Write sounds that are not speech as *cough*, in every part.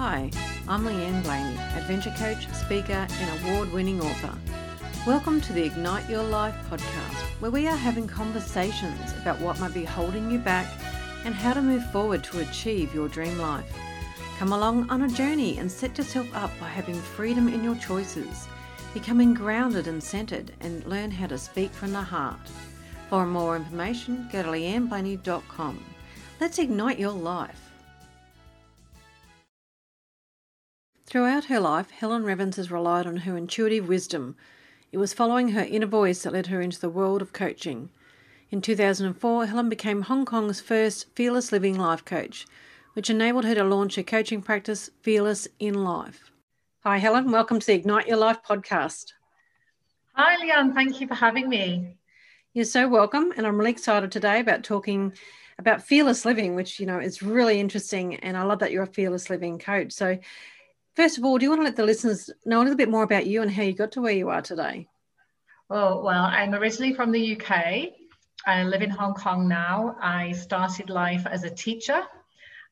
Hi, I'm Leanne Blaney, adventure coach, speaker, and award winning author. Welcome to the Ignite Your Life podcast, where we are having conversations about what might be holding you back and how to move forward to achieve your dream life. Come along on a journey and set yourself up by having freedom in your choices, becoming grounded and centered, and learn how to speak from the heart. For more information, go to leanneblaney.com. Let's ignite your life. Throughout her life, Helen Revans has relied on her intuitive wisdom. It was following her inner voice that led her into the world of coaching. In 2004, Helen became Hong Kong's first Fearless Living Life Coach, which enabled her to launch her coaching practice, Fearless in Life. Hi, Helen. Welcome to the Ignite Your Life podcast. Hi, Leanne. Thank you for having me. You're so welcome. And I'm really excited today about talking about fearless living, which, you know, is really interesting. And I love that you're a fearless living coach. So, First of all, do you want to let the listeners know a little bit more about you and how you got to where you are today? Oh, well, I'm originally from the UK. I live in Hong Kong now. I started life as a teacher,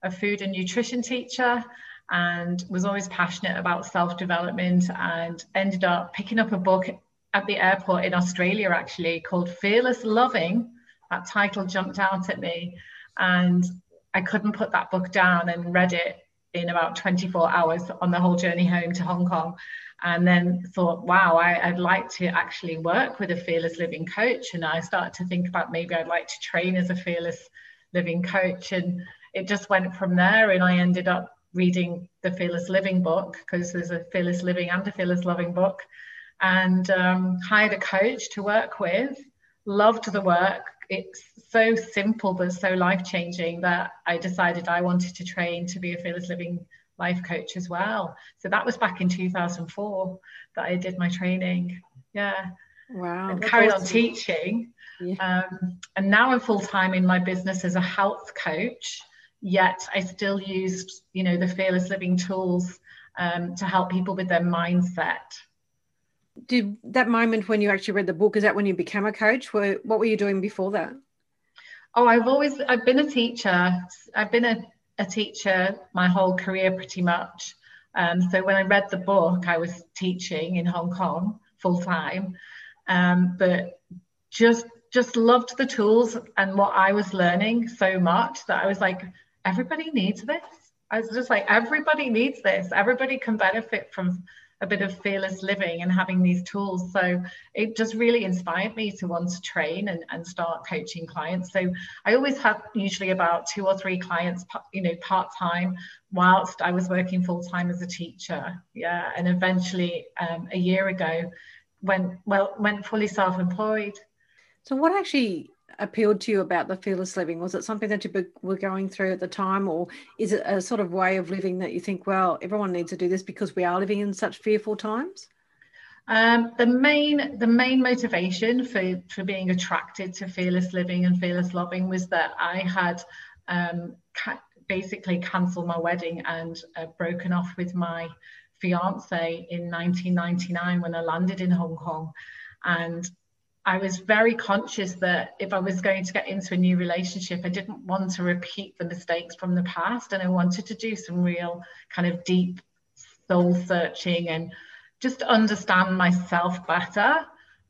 a food and nutrition teacher, and was always passionate about self development and ended up picking up a book at the airport in Australia, actually, called Fearless Loving. That title jumped out at me, and I couldn't put that book down and read it in about 24 hours on the whole journey home to Hong Kong. And then thought, wow, I, would like to actually work with a fearless living coach. And I started to think about maybe I'd like to train as a fearless living coach. And it just went from there. And I ended up reading the Fearless Living book because there's a Fearless Living and a Fearless Loving book. And um, hired a coach to work with, loved the work, it's so simple but so life changing that I decided I wanted to train to be a fearless living life coach as well. So that was back in 2004 that I did my training. Yeah. Wow. And carried awesome. on teaching. Yeah. Um, and now I'm full time in my business as a health coach. Yet I still use, you know, the fearless living tools um, to help people with their mindset did that moment when you actually read the book is that when you became a coach? What were you doing before that? Oh i've always i've been a teacher. I've been a, a teacher my whole career pretty much. Um, so when i read the book i was teaching in hong kong full time. Um, but just just loved the tools and what i was learning so much that i was like everybody needs this. I was just like everybody needs this. Everybody can benefit from a bit of fearless living and having these tools. So it just really inspired me to want to train and, and start coaching clients. So I always had usually about two or three clients, you know, part time, whilst I was working full time as a teacher. Yeah, and eventually um, a year ago, went well, went fully self employed. So what actually appealed to you about the fearless living? Was it something that you were going through at the time, or is it a sort of way of living that you think, well, everyone needs to do this because we are living in such fearful times? Um, the main the main motivation for for being attracted to fearless living and fearless loving was that I had um, ca- basically cancelled my wedding and uh, broken off with my fiance in 1999 when I landed in Hong Kong, and I was very conscious that if I was going to get into a new relationship, I didn't want to repeat the mistakes from the past. And I wanted to do some real kind of deep soul searching and just understand myself better.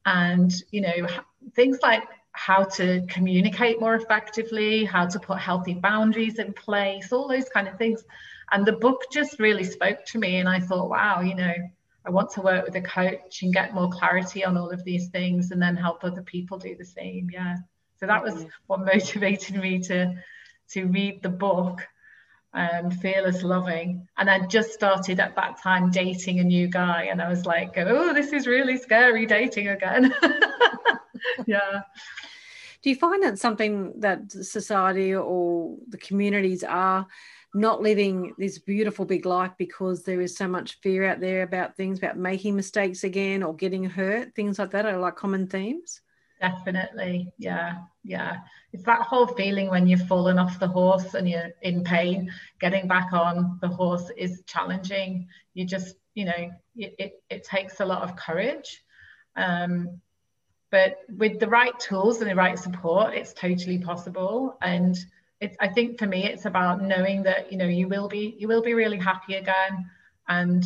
And, you know, things like how to communicate more effectively, how to put healthy boundaries in place, all those kind of things. And the book just really spoke to me. And I thought, wow, you know, I want to work with a coach and get more clarity on all of these things and then help other people do the same. Yeah. So that was what motivated me to to read the book um, Fearless Loving. And I just started at that time dating a new guy. And I was like, oh, this is really scary dating again. *laughs* yeah. Do you find that something that society or the communities are not living this beautiful big life because there is so much fear out there about things about making mistakes again or getting hurt things like that are like common themes. Definitely. Yeah. Yeah. It's that whole feeling when you've fallen off the horse and you're in pain getting back on the horse is challenging. You just you know it, it, it takes a lot of courage. Um, but with the right tools and the right support it's totally possible. And it's I think for me it's about knowing that you know you will be you will be really happy again and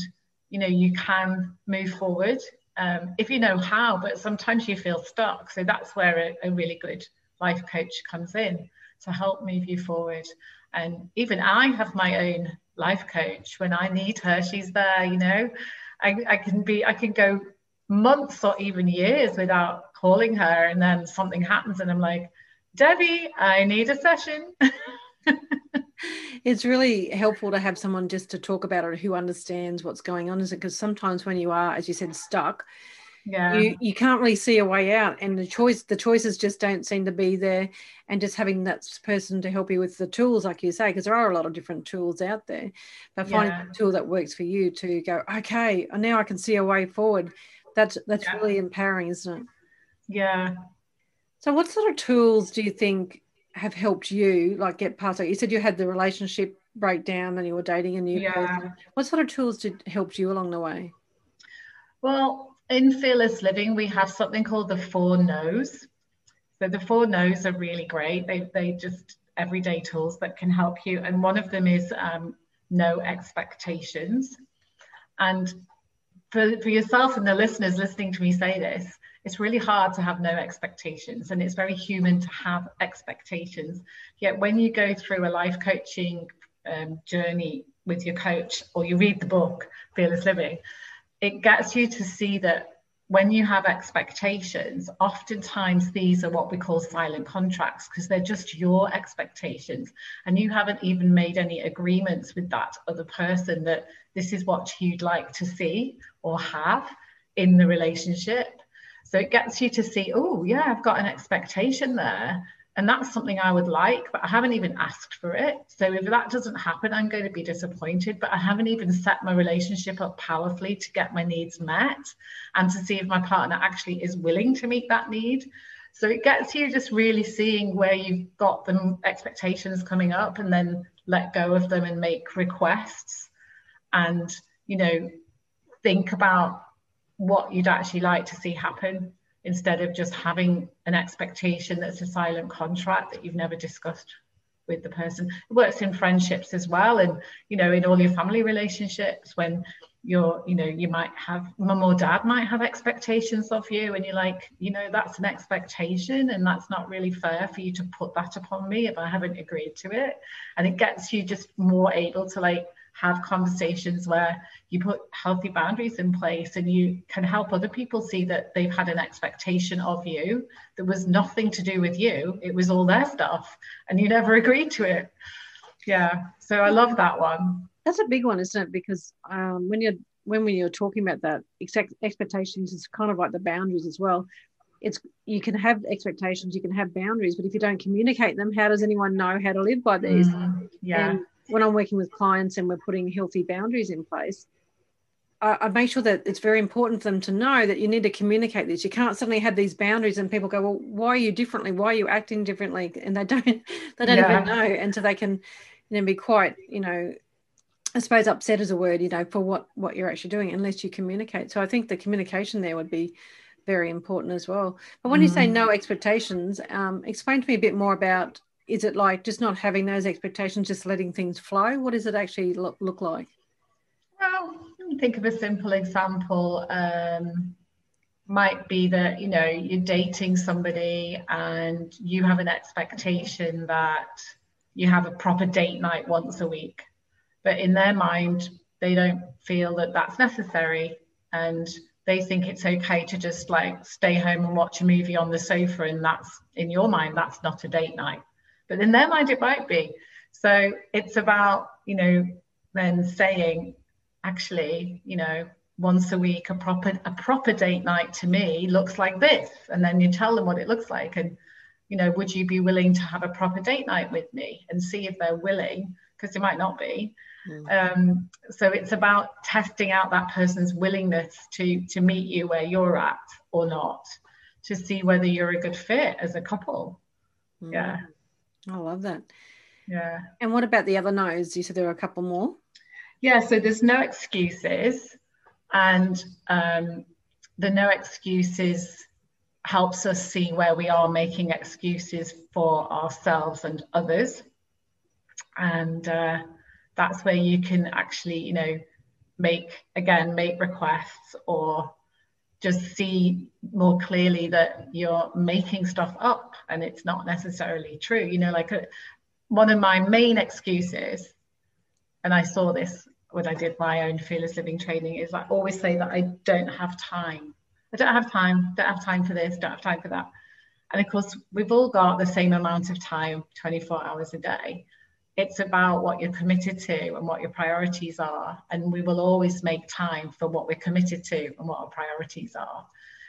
you know you can move forward um, if you know how but sometimes you feel stuck. So that's where a, a really good life coach comes in to help move you forward. And even I have my own life coach. When I need her she's there you know. I, I can be I can go months or even years without calling her and then something happens and I'm like Debbie, I need a session. it's really helpful to have someone just to talk about it who understands what's going on, is it? Because sometimes when you are, as you said, stuck, yeah. you you can't really see a way out, and the choice the choices just don't seem to be there. And just having that person to help you with the tools, like you say, because there are a lot of different tools out there, but finding yeah. a tool that works for you to go, okay, now I can see a way forward. That's that's yeah. really empowering, isn't it? Yeah, so, what sort of tools do you think have helped you, like get past? Like you said, you had the relationship breakdown and you were dating a new yeah. person. What sort of tools did helped you along the way? Well, in fearless living, we have something called the four no's. So the four no's are really great. They they just everyday tools that can help you. And one of them is um, no expectations. And for, for yourself and the listeners listening to me say this, it's really hard to have no expectations and it's very human to have expectations. Yet when you go through a life coaching um, journey with your coach or you read the book fearless living it gets you to see that when you have expectations oftentimes these are what we call silent contracts because they're just your expectations and you haven't even made any agreements with that other person that this is what you'd like to see or have in the relationship so it gets you to see, oh, yeah, I've got an expectation there. And that's something I would like, but I haven't even asked for it. So if that doesn't happen, I'm going to be disappointed. But I haven't even set my relationship up powerfully to get my needs met and to see if my partner actually is willing to meet that need. So it gets you just really seeing where you've got the expectations coming up and then let go of them and make requests and, you know, think about what you'd actually like to see happen instead of just having an expectation that's a silent contract that you've never discussed with the person. It works in friendships as well and you know in all your family relationships when you're you know you might have mum or dad might have expectations of you and you're like you know that's an expectation and that's not really fair for you to put that upon me if i haven't agreed to it. And it gets you just more able to like have conversations where you put healthy boundaries in place and you can help other people see that they've had an expectation of you that was nothing to do with you. It was all their stuff and you never *laughs* agreed to it. Yeah so i love that one. That's a big one isn't it? Because um, when you're when you're talking about that exact expectations is kind of like the boundaries as well. It's you can have expectations you can have boundaries but if you don't communicate them how does anyone know how to live by these? Mm, yeah. And when I'm working with clients and we're putting healthy boundaries in place, I, I, make sure that it's very important for them to know that you need to communicate this. You can't suddenly have these boundaries and people go, "Well, why are you differently? Why are you acting differently?" And they don't, *laughs* they don't yeah. even know, and so they can, you know, be quite, you know, I suppose upset is a word, you know, for what what you're actually doing, unless you communicate. So I think the communication there would be very important as well. But when mm. you say mm. no expectations, um, explain to me a bit more about is it like just not having those expectations, just letting things flow? What does it actually look, look like? Well, think of a simple example. Um, might be that you know you're dating somebody and you have an expectation that you have a proper date night once a week, but in their mind they don't feel that that's necessary and they think it's okay to just like stay home and watch a movie on the sofa and that's in your mind that's not a date night but in their mind it might be. So it's about you know then saying actually you know once a week a proper a proper date night to me looks like this. And then you tell them what it looks like. And you know would you be willing to have a proper date night with me and see if they're willing? Because they might not be. Mm. um, so it's about testing out that person's willingness to to meet you where you're at or not to see whether you're a good fit as a couple. Mm. yeah I love that. Yeah. And what about the other no's? You said there were a couple more. Yeah, so there's no excuses. And um, the no excuses helps us see where we are making excuses for ourselves and others. and uh, that's where you can actually you know make again make requests or just see more clearly that you're making stuff up and it's not necessarily true. You know like a, uh, one of my main excuses and i saw this when i did my own fearless living training is i always say that i don't have time. I don't have time don't have time for this don't have time for that. And of course we've all got the same amount of time 24 hours a day it's about what you're committed to and what your priorities are. And we will always make time for what we're committed to and what our priorities are.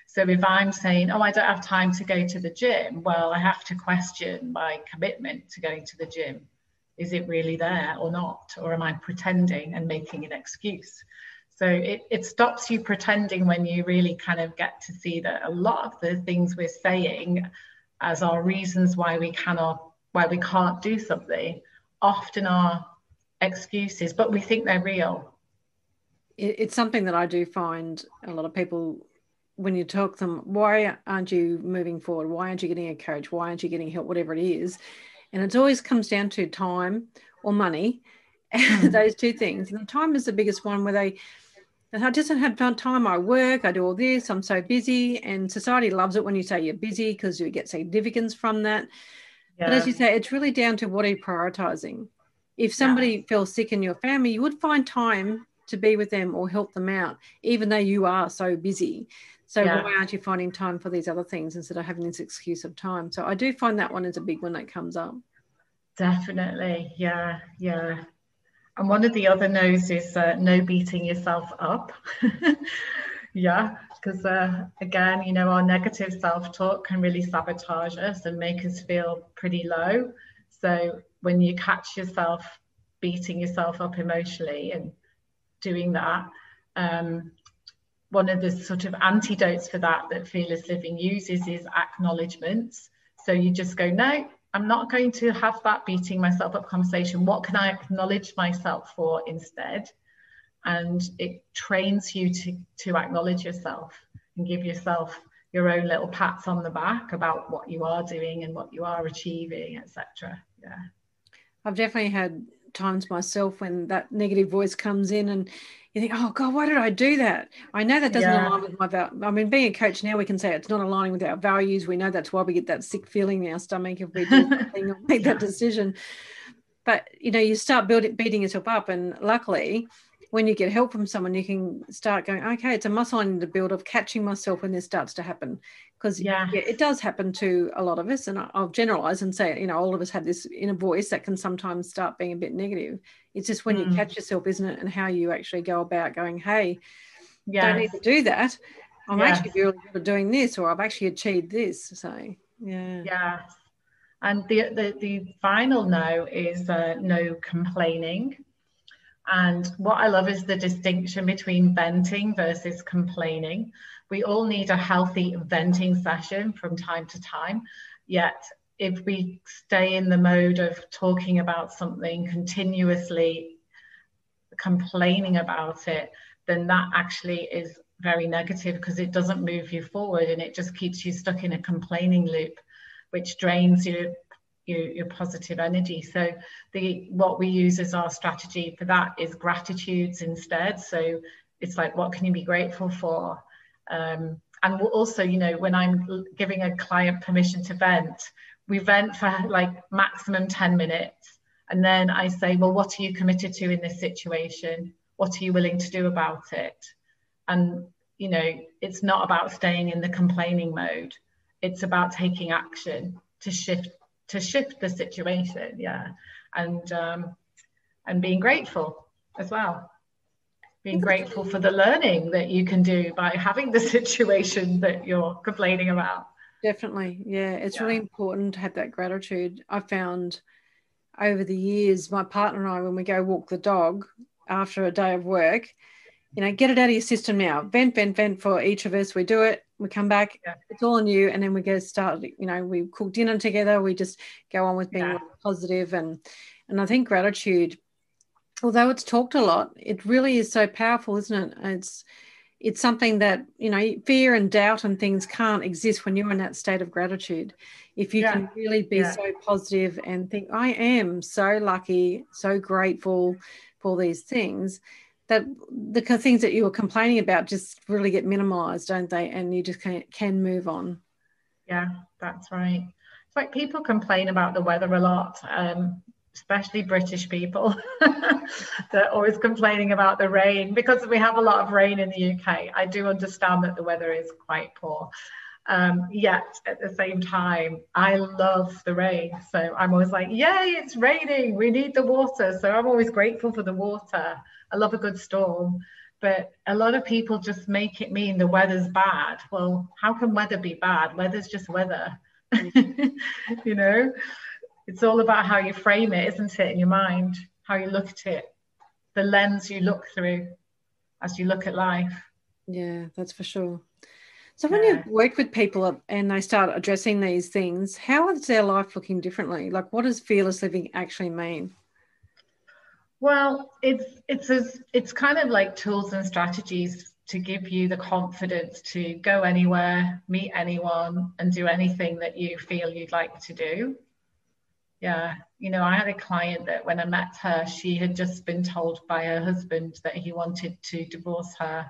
So if I'm saying, oh, I don't have time to go to the gym, well, I have to question my commitment to going to the gym. Is it really there or not? Or am I pretending and making an excuse? So it, it stops you pretending when you really kind of get to see that a lot of the things we're saying as our reasons why we cannot, why we can't do something often are excuses, but we think they're real. It's something that I do find a lot of people when you talk to them, why aren't you moving forward? Why aren't you getting a coach? Why aren't you getting help? Whatever it is. And it always comes down to time or money, mm. *laughs* those two things. And the time is the biggest one where they, I just don't have time. I work, I do all this, I'm so busy. And society loves it when you say you're busy because you get significance from that. Yeah. But as you say, it's really down to what are you prioritizing. If somebody yeah. feels sick in your family, you would find time to be with them or help them out, even though you are so busy. So yeah. why aren't you finding time for these other things instead of having this excuse of time? So I do find that one is a big one that comes up. Definitely, yeah, yeah. And one of the other no's is uh, no beating yourself up. *laughs* yeah, because uh, again, you know, our negative self-talk can really sabotage us and make us feel pretty low. So when you catch yourself beating yourself up emotionally and doing that, um, one of the sort of antidotes for that that fearless living uses is acknowledgements. So you just go, no, I'm not going to have that beating myself up conversation. What can I acknowledge myself for instead? And it trains you to to acknowledge yourself and give yourself your own little pats on the back about what you are doing and what you are achieving etc yeah. I've definitely had times myself when that negative voice comes in and you think oh god why did i do that? I know that doesn't yeah. align with my val- i mean being a coach now we can say it's not aligning with our values. We know that's why we get that sick feeling in our stomach if we do *laughs* something or make that decision. But you know you start building beating yourself up and luckily when you get help from someone, you can start going, okay, it's a muscle I need to build of catching myself when this starts to happen. Because yeah. yeah. it does happen to a lot of us. And I'll generalize and say, you know, all of us have this inner voice that can sometimes start being a bit negative. It's just when mm. you catch yourself, isn't it? And how you actually go about going, hey, yes. don't need to do that. I'm actually really good at doing this, or I've actually achieved this. So, yeah. Yeah. And the, the, the final no is uh, no complaining. And what I love is the distinction between venting versus complaining. We all need a healthy venting session from time to time. Yet, if we stay in the mode of talking about something continuously, complaining about it, then that actually is very negative because it doesn't move you forward and it just keeps you stuck in a complaining loop, which drains you your, your positive energy. So the what we use as our strategy for that is gratitudes instead. So it's like what can you be grateful for? Um, and also, you know, when I'm giving a client permission to vent, we vent for like maximum 10 minutes. And then I say, well, what are you committed to in this situation? What are you willing to do about it? And, you know, it's not about staying in the complaining mode. It's about taking action to shift to shift the situation yeah and um, and being grateful as well being grateful for the learning that you can do by having the *laughs* situation that you're complaining about definitely yeah it's yeah. really important to have that gratitude i found over the years my partner and i when we go walk the dog after a day of work you know, get it out of your system now. Vent, vent, vent for each of us. We do it. We come back. Yeah. It's all on you, and then we go start. You know, we cook dinner together. We just go on with being yeah. positive and and I think gratitude, although it's talked a lot, it really is so powerful, isn't it? It's it's something that you know fear and doubt and things can't exist when you're in that state of gratitude if you yeah. can really be so positive and think i am so lucky so grateful for these things that the things that you were complaining about just really get minimized don't they and you just can, can move on yeah that's right it's like people complain about the weather a lot um, especially British people. *laughs* They're always complaining about the rain because we have a lot of rain in the UK. I do understand that the weather is quite poor. Um, yet at the same time, I love the rain. So I'm always like, yay, it's raining. We need the water. So I'm always grateful for the water. I love a good storm. But a lot of people just make it mean the weather's bad. Well, how can weather be bad? Weather's just weather. *laughs* you know? it's all about how you frame it, isn't it, in your mind, how you look at it, the lens you look through as you look at life. Yeah, that's for sure. So when you work with people and they start addressing these things, how is their life looking differently? Like, what does fearless living actually mean? Well, it's it's as it's kind of like tools and strategies to give you the confidence to go anywhere, meet anyone, and do anything that you feel you'd like to do. Yeah you know i had a client that when i met her she had just been told by her husband that he wanted to divorce her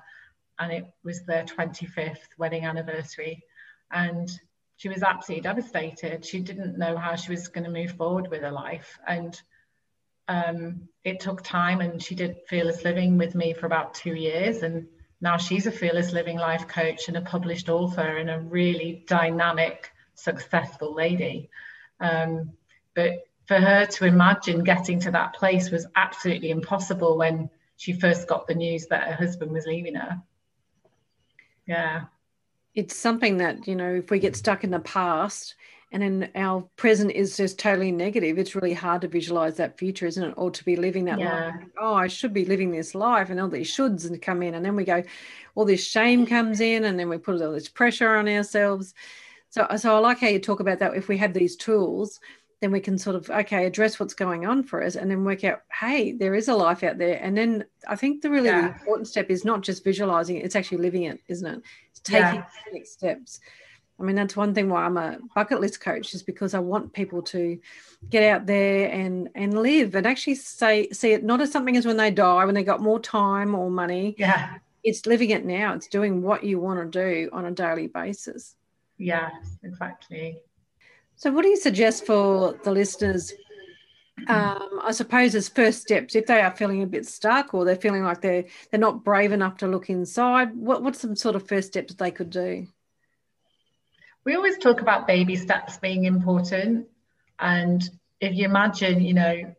and it was their 25th wedding anniversary. And she was absolutely devastated. She didn't know how she was going to move forward with her life. And um, it took time and she did fearless living with me for about two years and now she's a fearless living life coach and a published author and a really dynamic successful lady um, but for her to imagine getting to that place was absolutely impossible when she first got the news that her husband was leaving her. Yeah. It's something that, you know, if we get stuck in the past and then our present is just totally negative, it's really hard to visualize that future, isn't it? Or to be living that yeah. life. Oh, I should be living this life, and all these shoulds and come in, and then we go, all this shame comes in, and then we put all this pressure on ourselves. So, so I like how you talk about that. If we have these tools, then we can sort of okay address what's going on for us and then work out hey there is a life out there and then i think the really yeah. important step is not just visualizing it it's actually living it isn't it it's taking yeah. next steps i mean that's one thing why i'm a bucket list coach is because i want people to get out there and and live and actually say see it not as something as when they die when they got more time or money. Yeah. It's living it now. It's doing what you want to do on a daily basis. Yeah exactly. So, what do you suggest for the listeners? Um, I suppose as first steps, if they are feeling a bit stuck or they're feeling like they're they're not brave enough to look inside, what what's some sort of first steps they could do? We always talk about baby steps being important, and if you imagine, you know,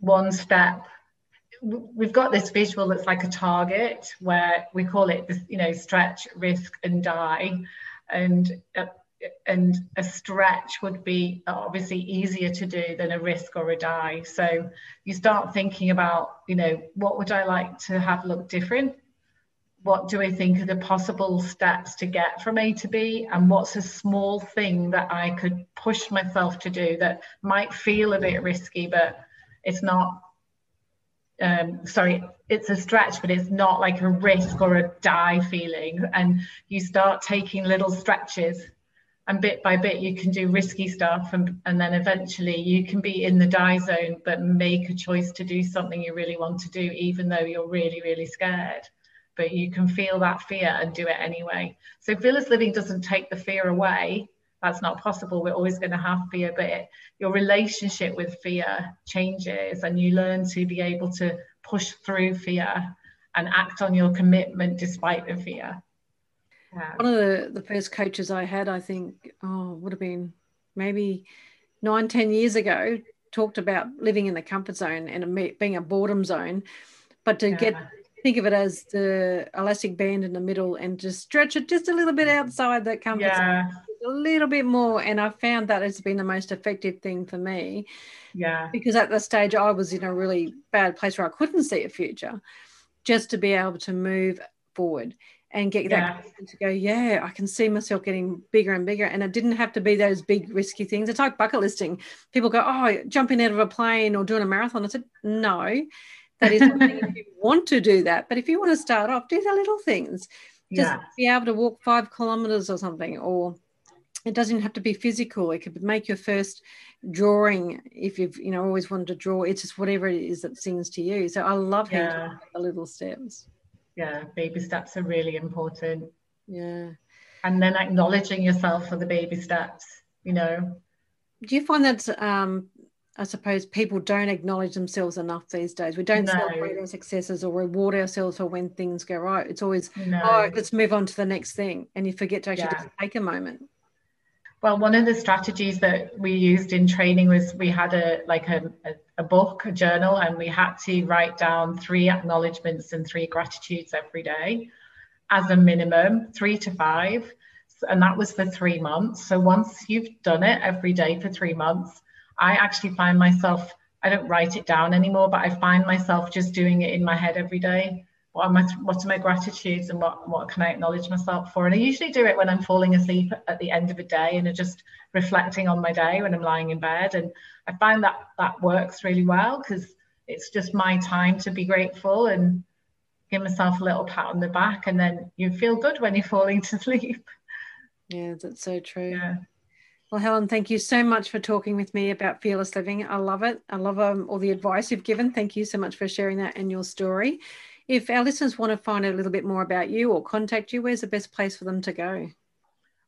one step we've got this visual that's like a target where we call it you know stretch risk and die and uh, and a stretch would be obviously easier to do than a risk or a die. So you start thinking about, you know, what would I like to have look different? What do I think are the possible steps to get from A to B? And what's a small thing that I could push myself to do that might feel a bit risky, but it's not um, sorry, it's a stretch, but it's not like a risk or a die feeling. And you start taking little stretches and bit by bit you can do risky stuff and, and then eventually you can be in the die zone but make a choice to do something you really want to do even though you're really really scared but you can feel that fear and do it anyway so fearless living doesn't take the fear away that's not possible we're always going to have fear but it, your relationship with fear changes and you learn to be able to push through fear and act on your commitment despite the fear. One of the, the first coaches I had, I think, oh, would have been maybe nine, ten years ago, talked about living in the comfort zone and being a boredom zone, but to yeah. get think of it as the elastic band in the middle and just stretch it just a little bit outside that comfort yeah. zone, a little bit more. And I found that it's been the most effective thing for me. Yeah. Because at the stage I was in a really bad place where I couldn't see a future, just to be able to move forward and get yeah. that to go, yeah, I can see myself getting bigger and bigger. And it didn't have to be those big risky things. It's like bucket listing. People go, oh, jumping out of a plane or doing a marathon. I said, no, that is if you want to do that. But if you want to start off, do the little things. Just yeah. be able to walk five kilometers or something, or it doesn't have to be physical. It could make your first drawing if you've you know always wanted to draw. It's just whatever it is that sings to you. So I love how yeah. the little steps. Yeah, baby steps are really important. Yeah. And then acknowledging yourself for the baby steps, you know. Do you find that um I suppose people don't acknowledge themselves enough these days. We don't no. celebrate our successes or reward ourselves for when things go right. It's always, no. oh, let's move on to the next thing. And you forget to actually yeah. take a moment. Well, one of the strategies that we used in training was we had a like a, a, a, book, a journal, and we had to write down three acknowledgements and three gratitudes every day as a minimum, three to five. And that was for three months. So once you've done it every day for three months, I actually find myself, I don't write it down anymore, but I find myself just doing it in my head every day what are my what are my gratitudes and what what can I acknowledge myself for? And I usually do it when I'm falling asleep at the end of a day and just reflecting on my day when I'm lying in bed. And I find that that works really well because it's just my time to be grateful and give myself a little pat on the back, and then you feel good when you're *laughs* falling to sleep. Yeah, that's so true. Yeah. Well, Helen, thank you so much for talking with me about fearless living. I love it. I love um, all the advice you've given. Thank you so much for sharing that and your story. If our listeners want to find out a little bit more about you or contact you, where's the best place for them to go?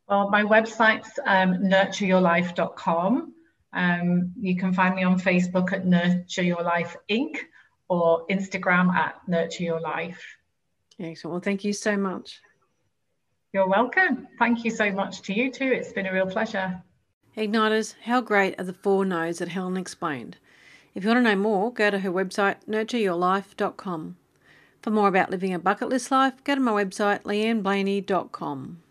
Well, my website's um, nurtureyourlife.com. Um, you can find me on Facebook at Nurture Your Life Inc. or Instagram at Nurture Your Life. Excellent. Well, thank you so much. You're welcome. Thank you so much to you too. It's been a real pleasure. Igniters, how great are the four no's that Helen explained? If you want to know more, go to her website, nurtureyourlife.com. For more about living a bucket list life, go to my website leanneblaney.com.